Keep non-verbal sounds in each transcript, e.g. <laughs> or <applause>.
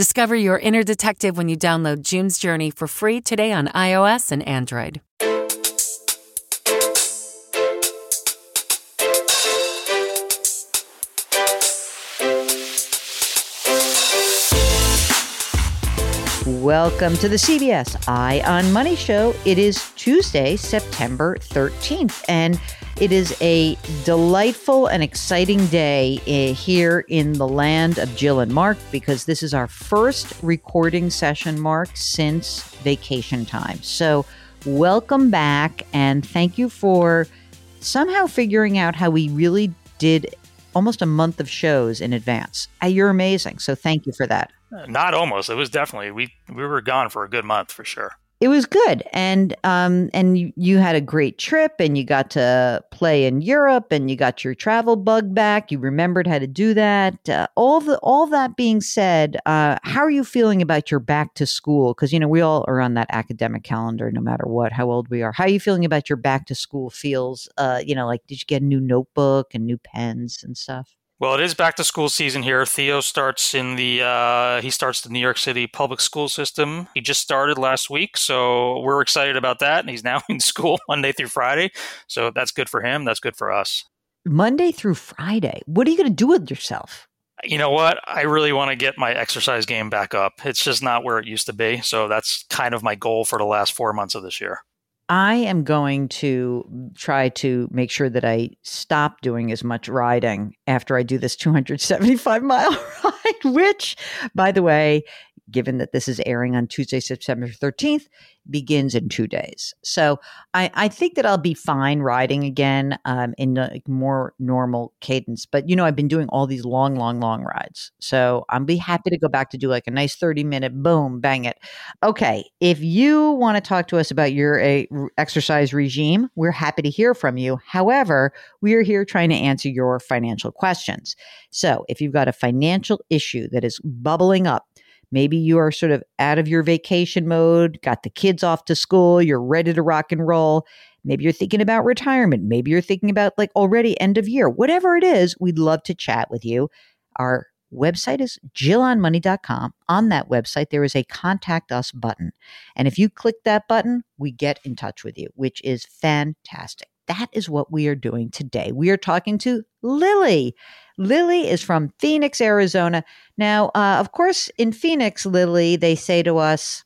Discover your inner detective when you download June's Journey for free today on iOS and Android. Welcome to the CBS Eye on Money show. It is Tuesday, September 13th, and it is a delightful and exciting day eh, here in the land of Jill and Mark because this is our first recording session, Mark, since vacation time. So, welcome back and thank you for somehow figuring out how we really did almost a month of shows in advance. Uh, you're amazing. So, thank you for that. Not almost. It was definitely we we were gone for a good month for sure it was good. And um and you, you had a great trip and you got to play in Europe and you got your travel bug back. You remembered how to do that. Uh, all the all that being said uh how are you feeling about your back to school? Cuz you know we all are on that academic calendar no matter what how old we are. How are you feeling about your back to school feels? Uh you know like did you get a new notebook and new pens and stuff well, it is back to school season here. Theo starts in the uh, he starts the New York City public school system. He just started last week, so we're excited about that. And he's now <laughs> in school Monday through Friday, so that's good for him. That's good for us. Monday through Friday. What are you going to do with yourself? You know what? I really want to get my exercise game back up. It's just not where it used to be. So that's kind of my goal for the last four months of this year. I am going to try to make sure that I stop doing as much riding after I do this 275 mile <laughs> ride, which, by the way, given that this is airing on Tuesday, September 13th, begins in two days. So I, I think that I'll be fine riding again um, in a more normal cadence. But, you know, I've been doing all these long, long, long rides. So I'll be happy to go back to do like a nice 30 minute boom, bang it. Okay. If you want to talk to us about your a, exercise regime, we're happy to hear from you. However, we are here trying to answer your financial questions. So if you've got a financial issue that is bubbling up, Maybe you are sort of out of your vacation mode, got the kids off to school, you're ready to rock and roll. Maybe you're thinking about retirement. Maybe you're thinking about like already end of year. Whatever it is, we'd love to chat with you. Our website is jillonmoney.com. On that website, there is a contact us button. And if you click that button, we get in touch with you, which is fantastic. That is what we are doing today. We are talking to Lily. Lily is from Phoenix, Arizona. Now, uh, of course, in Phoenix, Lily, they say to us,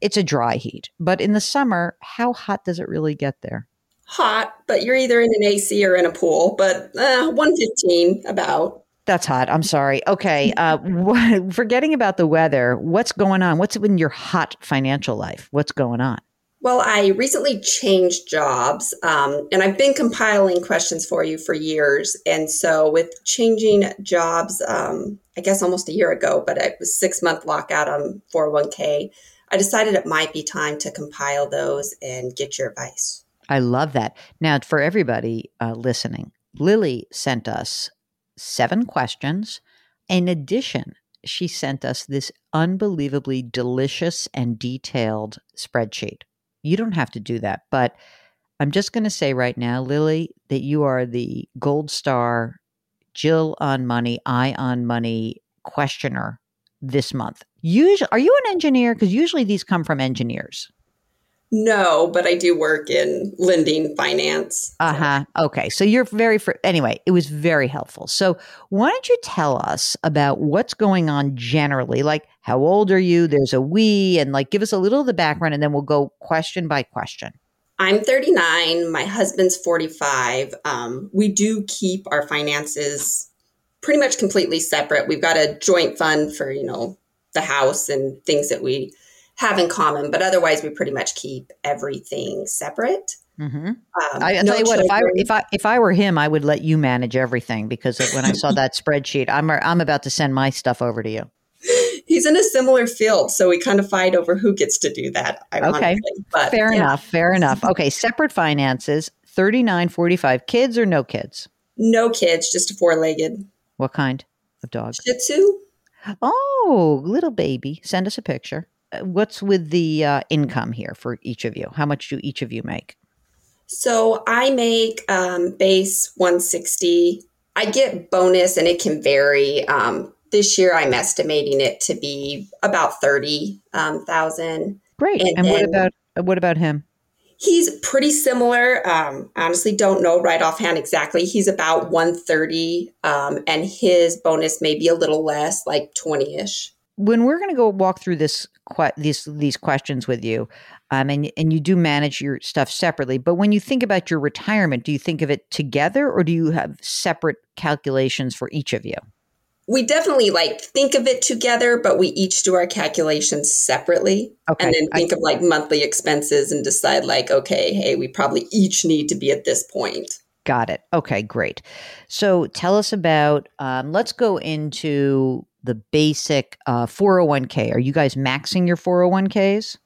it's a dry heat. But in the summer, how hot does it really get there? Hot, but you're either in an AC or in a pool, but uh, 115 about. That's hot. I'm sorry. Okay. <laughs> Uh, forgetting about the weather, what's going on? What's in your hot financial life? What's going on? Well, I recently changed jobs um, and I've been compiling questions for you for years. And so, with changing jobs, um, I guess almost a year ago, but it was six month lockout on 401k, I decided it might be time to compile those and get your advice. I love that. Now, for everybody uh, listening, Lily sent us seven questions. In addition, she sent us this unbelievably delicious and detailed spreadsheet you don't have to do that. But I'm just going to say right now, Lily, that you are the gold star Jill on money, Eye on Money questioner this month. Usually, are you an engineer? Because usually these come from engineers. No, but I do work in lending finance. Uh huh. Okay. So you're very, fr- anyway, it was very helpful. So why don't you tell us about what's going on generally? Like, how old are you? There's a we, and like give us a little of the background, and then we'll go question by question. I'm 39. My husband's 45. Um, we do keep our finances pretty much completely separate. We've got a joint fund for, you know, the house and things that we have in common, but otherwise we pretty much keep everything separate. Mm-hmm. Um, I no tell you what, if I if I if I were him, I would let you manage everything because when I saw that <laughs> spreadsheet, I'm I'm about to send my stuff over to you. he's in a similar field, so we kind of fight over who gets to do that. Ironically. but Fair yeah. enough. Fair enough. Okay, separate finances. Thirty nine forty five. Kids or no kids? No kids, just a four-legged What kind of dog? Shih Tzu. Oh, little baby. Send us a picture. What's with the uh, income here for each of you? How much do each of you make? So I make um, base 160. I get bonus and it can vary. Um, this year I'm estimating it to be about 30,000. Great. And And, what about uh, what about him? He's pretty similar. Um, honestly, don't know right offhand exactly. He's about 130, um, and his bonus may be a little less, like 20 ish. When we're going to go walk through this que- these these questions with you, um, and and you do manage your stuff separately, but when you think about your retirement, do you think of it together, or do you have separate calculations for each of you? We definitely like think of it together, but we each do our calculations separately. Okay, and then I- think of like monthly expenses and decide like okay hey we probably each need to be at this point got it. Okay, great. So tell us about. Um, let's go into the basic uh, 401k. Are you guys maxing your 401ks?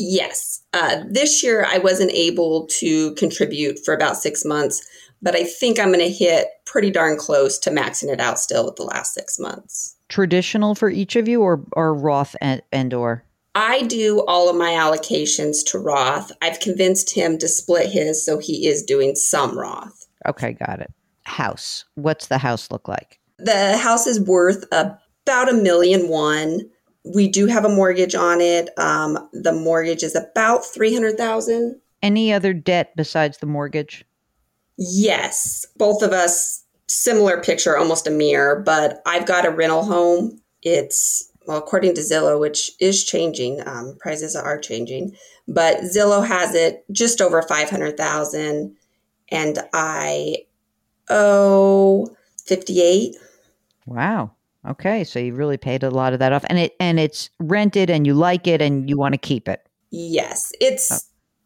yes uh, this year i wasn't able to contribute for about six months but i think i'm going to hit pretty darn close to maxing it out still with the last six months Traditional for each of you, or or Roth and, and or I do all of my allocations to Roth. I've convinced him to split his, so he is doing some Roth. okay, got it. House. What's the house look like? The house is worth about a million one. We do have a mortgage on it. Um, the mortgage is about three hundred thousand. Any other debt besides the mortgage? Yes, both of us similar picture, almost a mirror. But I've got a rental home. It's well, according to Zillow, which is changing. Um, prices are changing, but Zillow has it just over five hundred thousand, and I owe fifty eight. Wow. Okay, so you really paid a lot of that off, and it and it's rented, and you like it, and you want to keep it. Yes, it's oh.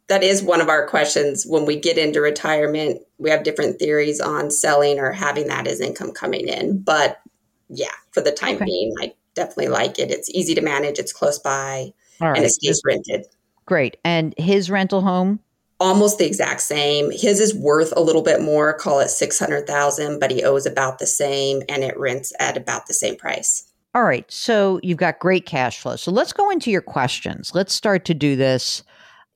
that is one of our questions when we get into retirement. We have different theories on selling or having that as income coming in. But yeah, for the time Okay. being, I definitely like it. It's easy to manage, it's close by, and it stays rented. great. And his rental home. Almost the exact same. His is worth a little bit more, call it 600,000, but he owes about the same and it rents at about the same price. All right, so you've got great cash flow. So let's go into your questions. Let's start to do this.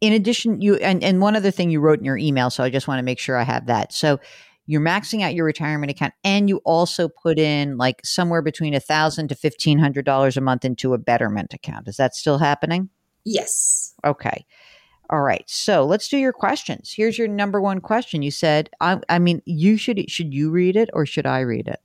In addition, you and, and one other thing you wrote in your email, so I just want to make sure I have that. So you're maxing out your retirement account, and you also put in like somewhere between a thousand to fifteen hundred dollars a month into a betterment account. Is that still happening? Yes. Okay. All right. So let's do your questions. Here's your number one question. You said, I, I mean, you should should you read it or should I read it?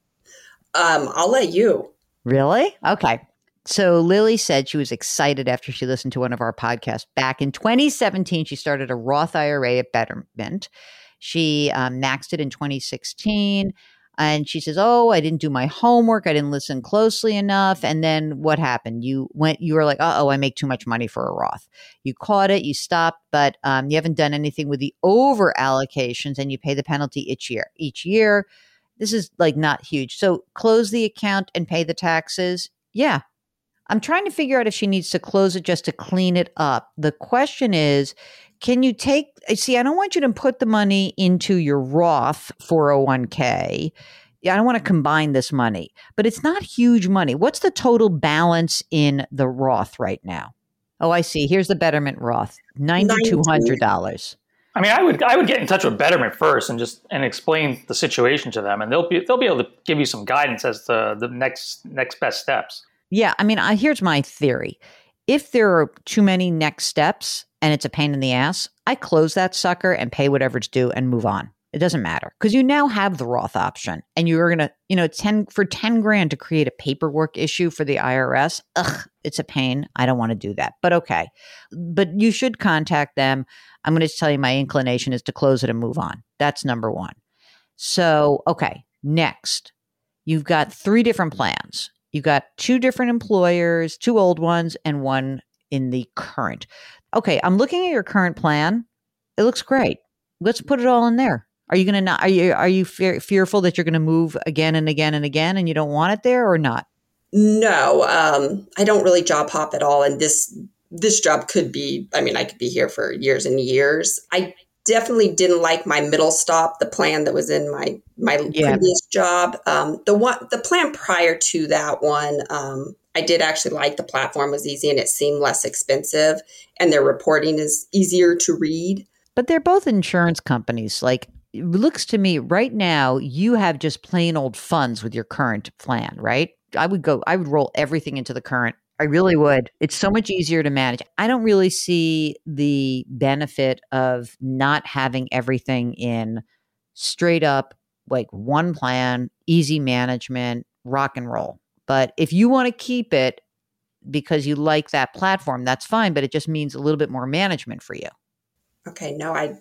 Um, I'll let you. Really? Okay. So Lily said she was excited after she listened to one of our podcasts. Back in 2017, she started a Roth IRA at Betterment. She um, maxed it in 2016. And she says, "Oh, I didn't do my homework. I didn't listen closely enough." And then what happened? You went. You were like, "Uh oh, I make too much money for a Roth." You caught it. You stopped, but um, you haven't done anything with the over allocations, and you pay the penalty each year. Each year, this is like not huge. So close the account and pay the taxes. Yeah. I'm trying to figure out if she needs to close it just to clean it up. The question is, can you take uh, see, I don't want you to put the money into your Roth 401k. Yeah, I don't want to combine this money, but it's not huge money. What's the total balance in the Roth right now? Oh, I see. Here's the Betterment Roth. $9200. I mean, I would I would get in touch with Betterment first and just and explain the situation to them, and they'll be they'll be able to give you some guidance as to the next next best steps. Yeah, I mean, I, here's my theory. If there are too many next steps and it's a pain in the ass, I close that sucker and pay whatever it's due and move on. It doesn't matter because you now have the Roth option and you're going to, you know, 10 for 10 grand to create a paperwork issue for the IRS. Ugh, it's a pain. I don't want to do that. But okay. But you should contact them. I'm going to tell you my inclination is to close it and move on. That's number 1. So, okay, next. You've got three different plans. You've got two different employers, two old ones, and one in the current. Okay, I'm looking at your current plan. It looks great. Let's put it all in there. Are you going to not? Are you are you fear, fearful that you're going to move again and again and again, and you don't want it there or not? No, um, I don't really job hop at all, and this this job could be. I mean, I could be here for years and years. I definitely didn't like my middle stop, the plan that was in my my yeah. previous job. Um, the one the plan prior to that one, um, I did actually like the platform was easy and it seemed less expensive, and their reporting is easier to read. But they're both insurance companies. Like it looks to me right now, you have just plain old funds with your current plan, right? I would go, I would roll everything into the current. I really would. It's so much easier to manage. I don't really see the benefit of not having everything in straight up like one plan, easy management, rock and roll. But if you want to keep it because you like that platform, that's fine, but it just means a little bit more management for you. Okay, no, I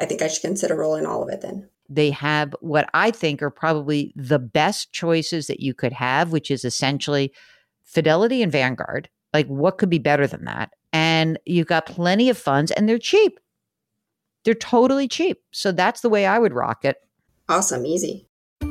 I think I should consider rolling all of it then. They have what I think are probably the best choices that you could have, which is essentially Fidelity and Vanguard. Like, what could be better than that? And you've got plenty of funds and they're cheap. They're totally cheap. So that's the way I would rock it. Awesome. Easy.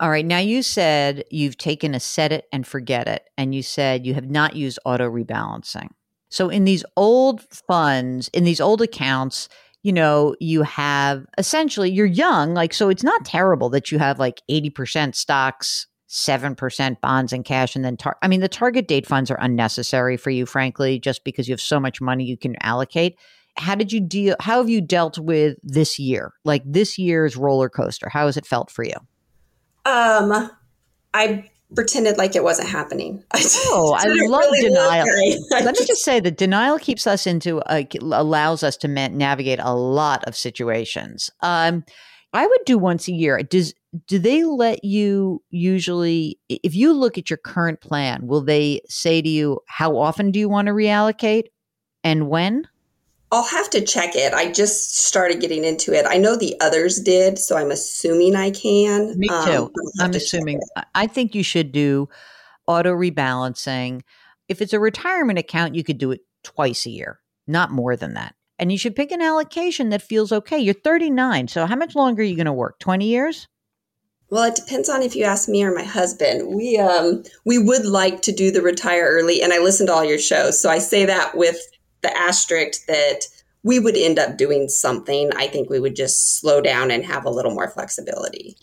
All right, now you said you've taken a set it and forget it and you said you have not used auto rebalancing. So in these old funds, in these old accounts, you know, you have essentially you're young, like so it's not terrible that you have like 80% stocks, 7% bonds and cash and then tar- I mean the target date funds are unnecessary for you frankly just because you have so much money you can allocate. How did you deal how have you dealt with this year? Like this year's roller coaster. How has it felt for you? Um I pretended like it wasn't happening. <laughs> I oh, I love really denial. <laughs> Let me just say that denial keeps us into a, allows us to navigate a lot of situations. Um, I would do once a year. Does do they let you usually if you look at your current plan, will they say to you how often do you want to reallocate and when? I'll have to check it. I just started getting into it. I know the others did, so I'm assuming I can. Me um, too. Um, I'm to assuming. I think you should do auto rebalancing. If it's a retirement account, you could do it twice a year, not more than that. And you should pick an allocation that feels okay. You're 39, so how much longer are you going to work? 20 years? Well, it depends on if you ask me or my husband. We um we would like to do the retire early, and I listen to all your shows, so I say that with the asterisk that we would end up doing something. I think we would just slow down and have a little more flexibility.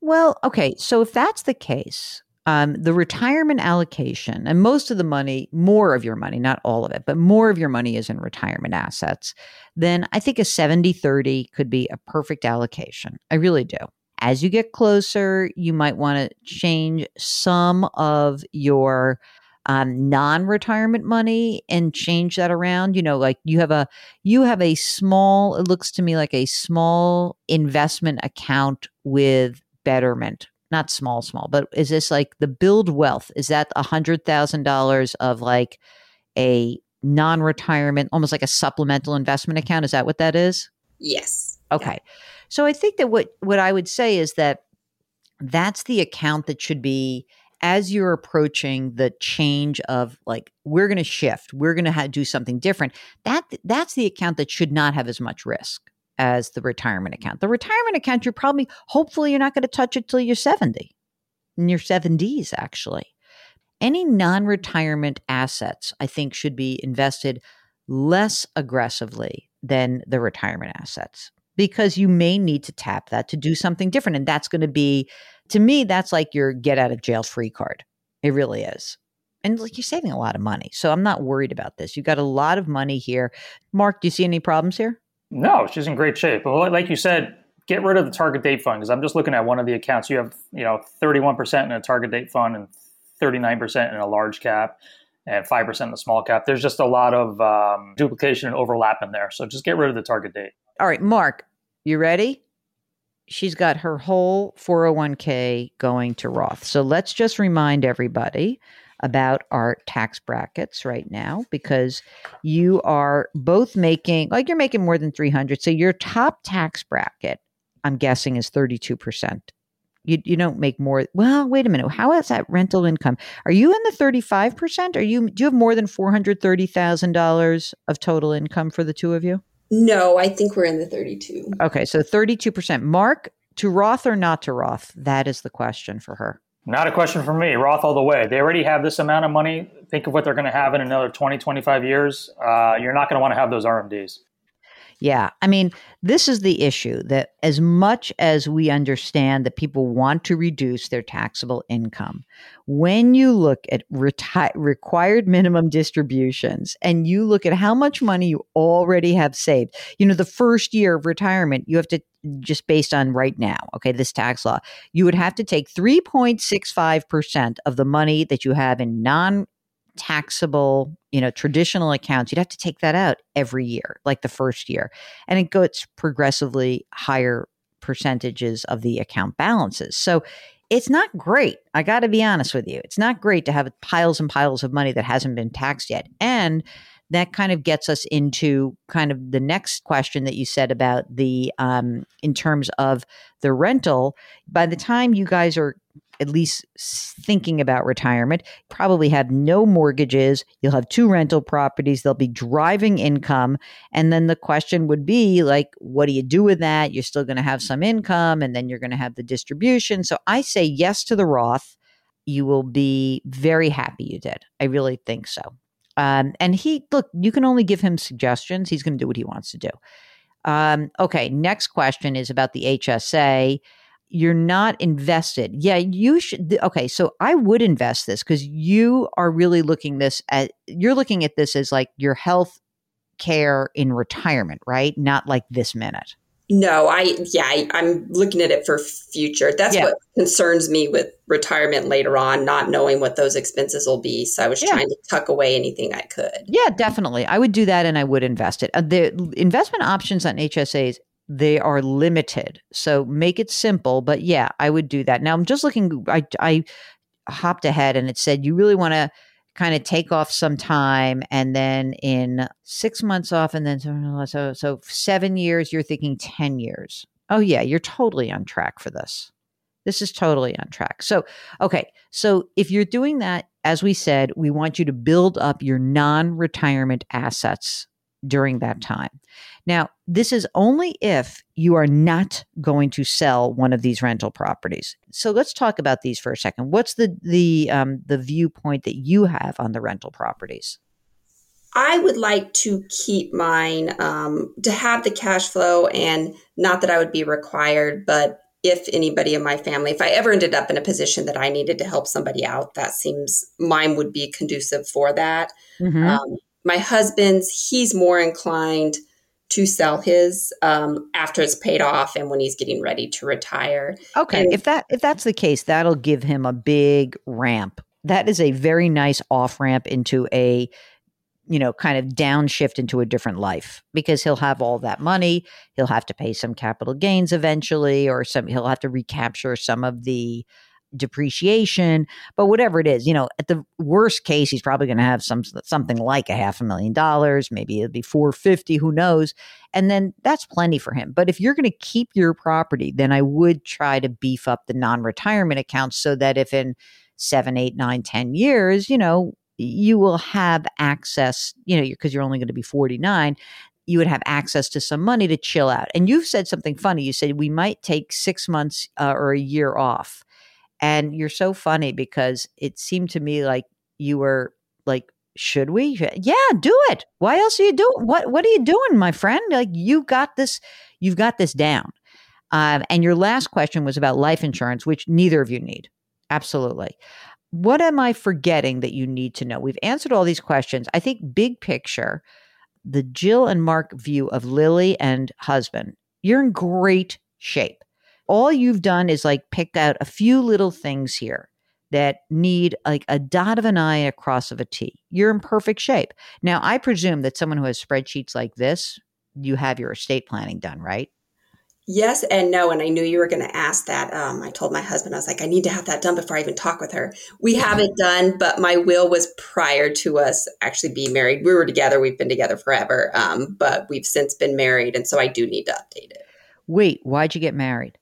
Well, okay. So if that's the case, um, the retirement allocation and most of the money, more of your money, not all of it, but more of your money is in retirement assets, then I think a 70 30 could be a perfect allocation. I really do. As you get closer, you might want to change some of your um, non-retirement money and change that around you know like you have a you have a small it looks to me like a small investment account with betterment. Not small small but is this like the build wealth? Is that a hundred thousand dollars of like a non-retirement almost like a supplemental investment account? Is that what that is? Yes. Okay. Yeah. so i think that what what i would say is that that's the account that should be as you're approaching the change of like we're going to shift we're going to ha- do something different that that's the account that should not have as much risk as the retirement account. The retirement account you're probably hopefully you're not going to touch it till you're 70 in your 70s actually. Any non-retirement assets i think should be invested less aggressively than the retirement assets because you may need to tap that to do something different and that's going to be to me, that's like your get out of jail free card. It really is. And like you're saving a lot of money. So I'm not worried about this. You got a lot of money here. Mark, do you see any problems here? No, she's in great shape. Well, like you said, get rid of the target date fund because I'm just looking at one of the accounts. You have, you know, 31% in a target date fund and 39% in a large cap and 5% in a small cap. There's just a lot of um, duplication and overlap in there. So just get rid of the target date. All right, Mark, You ready? She's got her whole 401k going to Roth. So let's just remind everybody about our tax brackets right now because you are both making like you're making more than 300 so your top tax bracket i'm guessing is 32% you, you don't make more well wait a minute. How is that rental income are you in the 35% are you do you have more than $430000 of total income for the two of you no i think we're in the 32 okay so 32% mark to roth or not to roth that is the question for her not a question for me. Roth all the way. They already have this amount of money. Think of what they're going to have in another 20, 25 years. Uh, you're not going to want to have those RMDs. Yeah. I mean, this is the issue that as much as we understand that people want to reduce their taxable income, when you look at reti- required minimum distributions and you look at how much money you already have saved, you know, the first year of retirement, you have to just based on right now, okay, this tax law, you would have to take 3.65% of the money that you have in non taxable, you know, traditional accounts, you'd have to take that out every year, like the first year. And it goes progressively higher percentages of the account balances. So it's not great. I got to be honest with you. It's not great to have piles and piles of money that hasn't been taxed yet. And that kind of gets us into kind of the next question that you said about the um, in terms of the rental. By the time you guys are at least thinking about retirement, probably have no mortgages. You'll have two rental properties. They'll be driving income. And then the question would be like, what do you do with that? You're still going to have some income and then you're going to have the distribution. So I say yes to the Roth. You will be very happy you did. I really think so. Um, and he, look, you can only give him suggestions. He's going to do what he wants to do. Um, okay, next question is about the HSA. You're not invested. Yeah, you should. Okay, so I would invest this because you are really looking this at you're looking at this as like your health care in retirement, right? Not like this minute. No, I yeah, I, am looking at it for future. That's yeah. what concerns me with retirement later on, not knowing what those expenses will be. So I was yeah. trying to tuck away anything I could. Yeah, definitely. I would do that, and I would invest it. Uh, the investment options on HSAs they are limited, so make it simple. But yeah, I would do that. Now I'm just looking. I I hopped ahead, and it said you really want to kind of take off some time and then in six months off and then so, so seven years you're thinking 10 years. Oh yeah you're totally on track for this. This is totally on track. So okay so if you're doing that as we said we want you to build up your non-retirement assets during that time now, this is only if you are not going to sell one of these rental properties. So let's talk about these for a second. What's the the um, the viewpoint that you have on the rental properties? I would like to keep mine um, to have the cash flow, and not that I would be required, but if anybody in my family, if I ever ended up in a position that I needed to help somebody out, that seems mine would be conducive for that. Mm-hmm. Um, my husband's, he's more inclined to sell his um, after it's paid off and when he's getting ready to retire. Okay, and- if that if that's the case, that'll give him a big ramp. That is a very nice off ramp into a you know kind of downshift into a different life because he'll have all that money he'll have to pay some capital gains eventually or some he'll have to recapture some of the depreciation, but whatever it is, you know, at the worst case, he's probably going to have some something like a half a million dollars. Maybe it'll be four fifty. Who knows? And then that's plenty for him. But if you're going to keep your property, then I would try to beef up the non-retirement accounts so that if in seven, eight, nine, ten years, you know, you will have access. You know, because you're only going to be forty nine you would have access to some money to chill out. And you've said something funny. You said we might take six months uh, or a year off. And you're so funny because it seemed to me like you were like, should we? Yeah, do it. Why else are you doing? What What are you doing, my friend? Like you got this. You've got this down. Um, and your last question was about life insurance, which neither of you need. Absolutely. What am I forgetting that you need to know? We've answered all these questions. I think big picture, the Jill and Mark view of Lily and husband, you're in great shape all you've done is like pick out a few little things here that need like a dot of an I, a cross of a T. You're in perfect shape. Now, I presume that someone who has spreadsheets like this, you have your estate planning done, right? Yes and no. And I knew you were going to ask that. Um, I told my husband, I was like, I need to have that done before I even talk with her. We have it done, but my will was prior to us actually being married. We were together. We've been together forever, um, but we've since been married. And so I do need to update it. Wait, why'd you get married?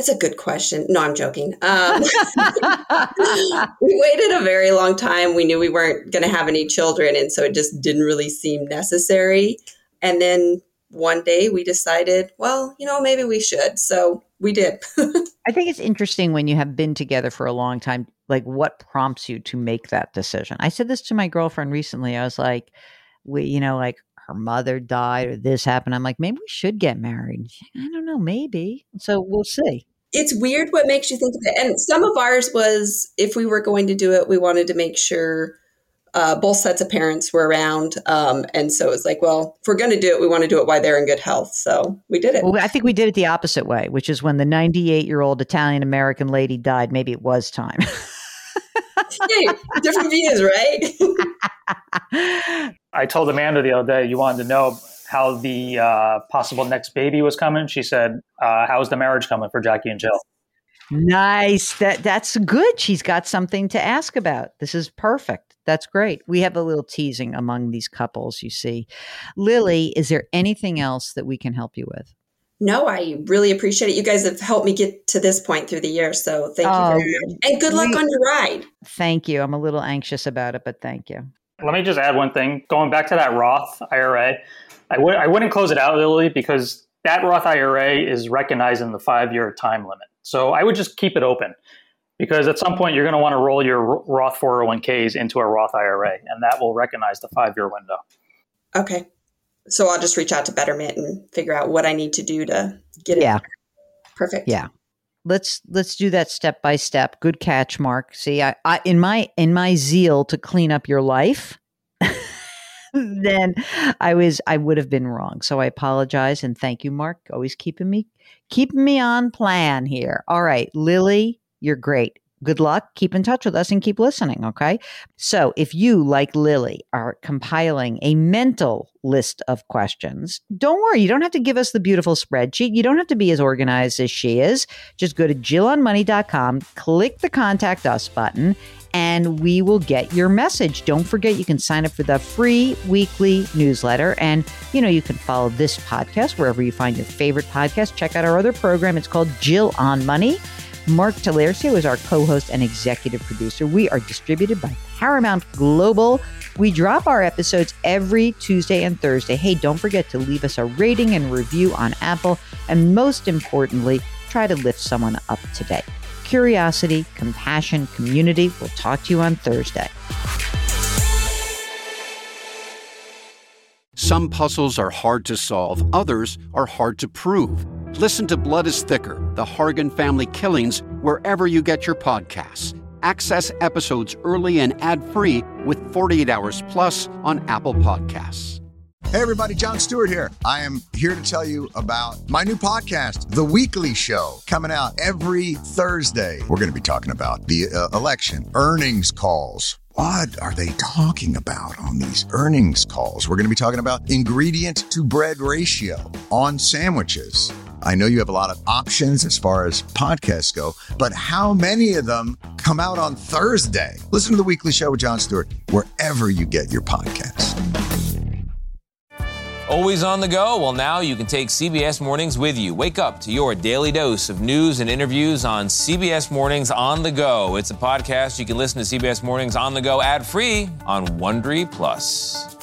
That's a good question. No, I'm joking. Um, <laughs> we waited a very long time. We knew we weren't going to have any children. And so it just didn't really seem necessary. And then one day we decided, well, you know, maybe we should. So we did. <laughs> I think it's interesting when you have been together for a long time, like what prompts you to make that decision. I said this to my girlfriend recently. I was like, we, you know, like her mother died or this happened. I'm like, maybe we should get married. I don't know, maybe. So we'll see. It's weird what makes you think of it. And some of ours was if we were going to do it, we wanted to make sure uh, both sets of parents were around. Um, and so it was like, well, if we're going to do it, we want to do it while they're in good health. So we did it. Well, I think we did it the opposite way, which is when the 98 year old Italian American lady died, maybe it was time. <laughs> hey, different views, right? <laughs> I told Amanda the other day you wanted to know how the uh, possible next baby was coming. She said, uh, "How's the marriage coming for Jackie and Jill?" Nice. That that's good. She's got something to ask about. This is perfect. That's great. We have a little teasing among these couples, you see. Lily, is there anything else that we can help you with? No, I really appreciate it. You guys have helped me get to this point through the year. So thank Oh, you very much. And good luck we- on your ride. Thank you. I'm a little anxious about it, but thank you. Let me just add one thing. Going back to that Roth IRA, I would I wouldn't close it out, Lily, because that Roth IRA is recognizing the five year time limit. So I would just keep it open because at some point you're going to want to roll your Roth 401ks into a Roth IRA, and that will recognize the five year window. Okay. So I'll just reach out to Betterment and figure out what I need to do to get it. Yeah. Perfect. Yeah. Let's let's do that step by step. Good catch, Mark. See, I, I in my in my zeal to clean up your life, <laughs> then I was I would have been wrong. So I apologize and thank you, Mark. Always keeping me keeping me on plan here. All right, Lily, you're great. Good luck. Keep in touch with us and keep listening, okay? So, if you, like Lily, are compiling a mental list of questions, don't worry. You don't have to give us the beautiful spreadsheet. You don't have to be as organized as she is. Just go to jillonmoney.com, click the contact us button, and we will get your message. Don't forget, you can sign up for the free weekly newsletter. And, you know, you can follow this podcast wherever you find your favorite podcast. Check out our other program. It's called Jill on Money. Mark Talercio is our co host and executive producer. We are distributed by Paramount Global. We drop our episodes every Tuesday and Thursday. Hey, don't forget to leave us a rating and review on Apple. And most importantly, try to lift someone up today. Curiosity, compassion, community. We'll talk to you on Thursday. Some puzzles are hard to solve, others are hard to prove. Listen to Blood is Thicker The Hargan Family Killings wherever you get your podcasts. Access episodes early and ad free with 48 Hours Plus on Apple Podcasts. Hey, everybody, Jon Stewart here. I am here to tell you about my new podcast, The Weekly Show, coming out every Thursday. We're going to be talking about the uh, election, earnings calls. What are they talking about on these earnings calls? We're going to be talking about ingredient to bread ratio on sandwiches. I know you have a lot of options as far as podcasts go, but how many of them come out on Thursday? Listen to The Weekly Show with Jon Stewart wherever you get your podcasts. Always on the go? Well, now you can take CBS Mornings with you. Wake up to your daily dose of news and interviews on CBS Mornings on the go. It's a podcast you can listen to CBS Mornings on the go ad free on Wondery Plus.